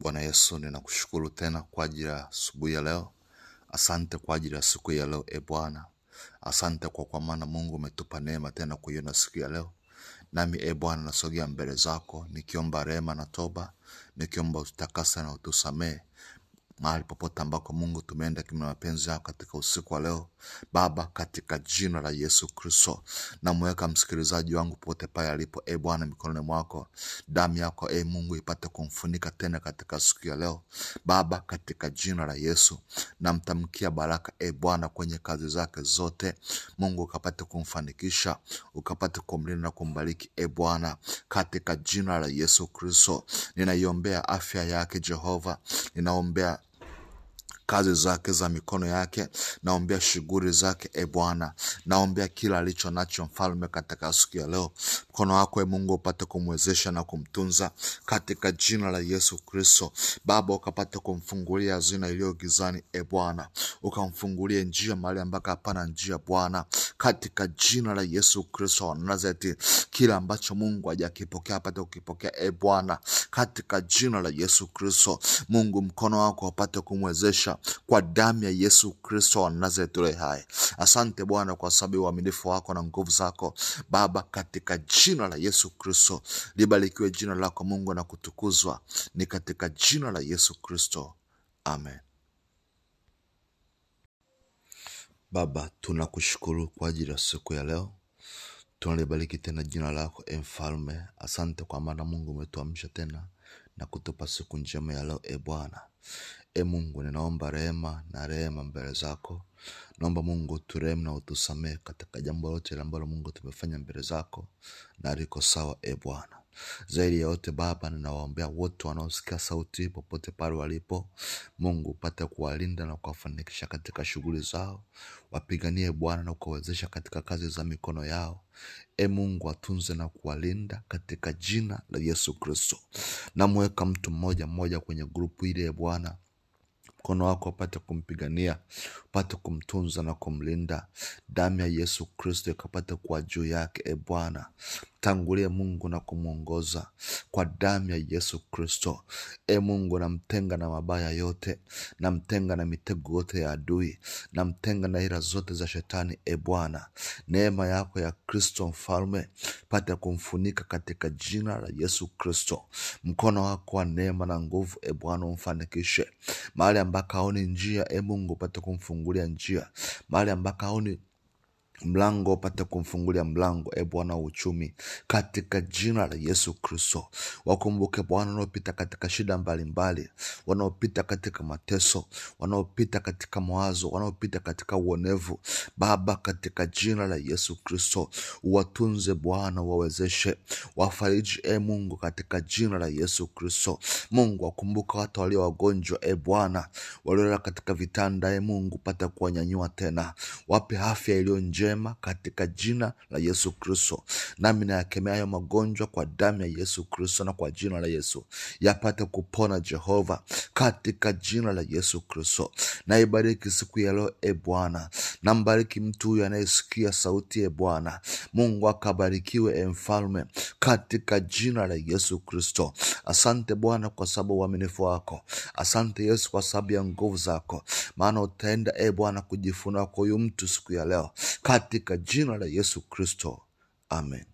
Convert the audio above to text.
Bwana Yesu, ninakushukuru tena kwa ajili ya asubuhi ya leo. Asante kwa ajili ya siku ya leo, e Bwana. Asante kwa kwa maana Mungu umetupa neema tena kuiona siku ya leo. Nami e Bwana, nasogea mbele zako nikiomba rehema na toba, nikiomba utakasa na utusamee mahali popote ambako Mungu tumeenda kinyume na mapenzi yako katika usiku wa leo. Baba, katika jina la Yesu Kristo, namweka msikilizaji wangu popote pale alipo, e Bwana, mikononi mwako. Damu yako e Mungu ipate kumfunika tena katika siku ya leo. Baba, katika jina la Yesu namtamkia baraka e Bwana kwenye kazi zake zote. Mungu ukapate kumfanikisha, ukapate kumlinda na kumbariki e Bwana, katika jina la Yesu Kristo. Ninaiombea afya yake Jehova, ninaombea kazi zake za mikono yake, naombea shughuli zake e Bwana, naombea kila alicho nacho mfalme katika siku ya leo. Mkono wako e Mungu upate kumwezesha na kumtunza katika jina la Yesu Kristo. Baba, ukapate kumfungulia hazina iliyo gizani e Bwana, ukamfungulie njia mahali ambako hapana njia Bwana, katika jina la Yesu Kristo wa Nazareti. Kila ambacho Mungu hajakipokea apate kukipokea e Bwana, katika jina la Yesu Kristo. Mungu, mkono wako upate kumwezesha kwa damu ya Yesu Kristo wa Nazareti hai. Asante Bwana kwa sababu uaminifu wako na nguvu zako Baba, katika jina la Yesu Kristo. Libarikiwe jina lako Mungu na kutukuzwa, ni katika jina la Yesu Kristo, amen. Baba, tunakushukuru kwa ajili ya siku ya leo, tunalibariki tena jina lako e Mfalme. Asante kwa maana Mungu umetuamsha tena na kutupa siku njema ya leo e Bwana. E Mungu, ninaomba rehema na rehema mbele zako. Naomba Mungu turehemu na utusamehe katika jambo lote ambalo Mungu tumefanya mbele zako na liko sawa e Bwana. Zaidi ya yote Baba, ninawaombea wote wanaosikia sauti popote pale walipo. Mungu upate kuwalinda na kuwafanikisha katika shughuli zao, wapiganie Bwana na kuwawezesha katika kazi za mikono yao. E Mungu, atunze na kuwalinda katika jina la Yesu Kristo. Namweka mtu mmoja mmoja kwenye grupu ile ya Bwana mkono wako upate kumpigania, upate kumtunza na kumlinda. Damu ya Yesu Kristo ikapate kuwa juu yake e Bwana. Tangulie Mungu na kumwongoza kwa damu ya Yesu Kristo. E Mungu, namtenga na mabaya yote, namtenga na mitego yote ya adui, namtenga na ila zote za shetani. E Bwana, neema yako ya Kristo mfalme pate kumfunika katika jina la Yesu Kristo. Mkono wako wa neema na nguvu e Bwana umfanikishe mahali ambako aoni njia. E Mungu, pate kumfungulia njia mahali ambako haoni mlango upate kumfungulia mlango, e Bwana wa uchumi, katika jina la Yesu Kristo. Wakumbuke Bwana wanaopita katika shida mbalimbali, wanaopita katika mateso, wanaopita katika mawazo, wanaopita katika uonevu. Baba, katika jina la Yesu Kristo, uwatunze Bwana, wawezeshe wafariji e Mungu, katika jina la Yesu Kristo. Mungu, wakumbuka watu walio wagonjwa, e Bwana, waliolala katika vitanda, e Mungu, pata kuwanyanyua tena, wape afya iliyo njema katika jina la Yesu Kristo. Nami nayakemea hayo magonjwa kwa damu ya Yesu Kristo na kwa jina la Yesu yapate kupona Jehova, katika jina la Yesu Kristo. Naibariki siku ya leo e Bwana, nambariki mtu huyu anayesikia sauti ya Bwana. Mungu akabarikiwe e Mfalme, katika jina la Yesu Kristo. Asante Bwana kwa sababu uaminifu wako. Asante Yesu kwa sababu ya nguvu zako, maana utaenda e Bwana kujifunua kwa huyu mtu siku ya leo katika jina la Yesu Kristo, amen.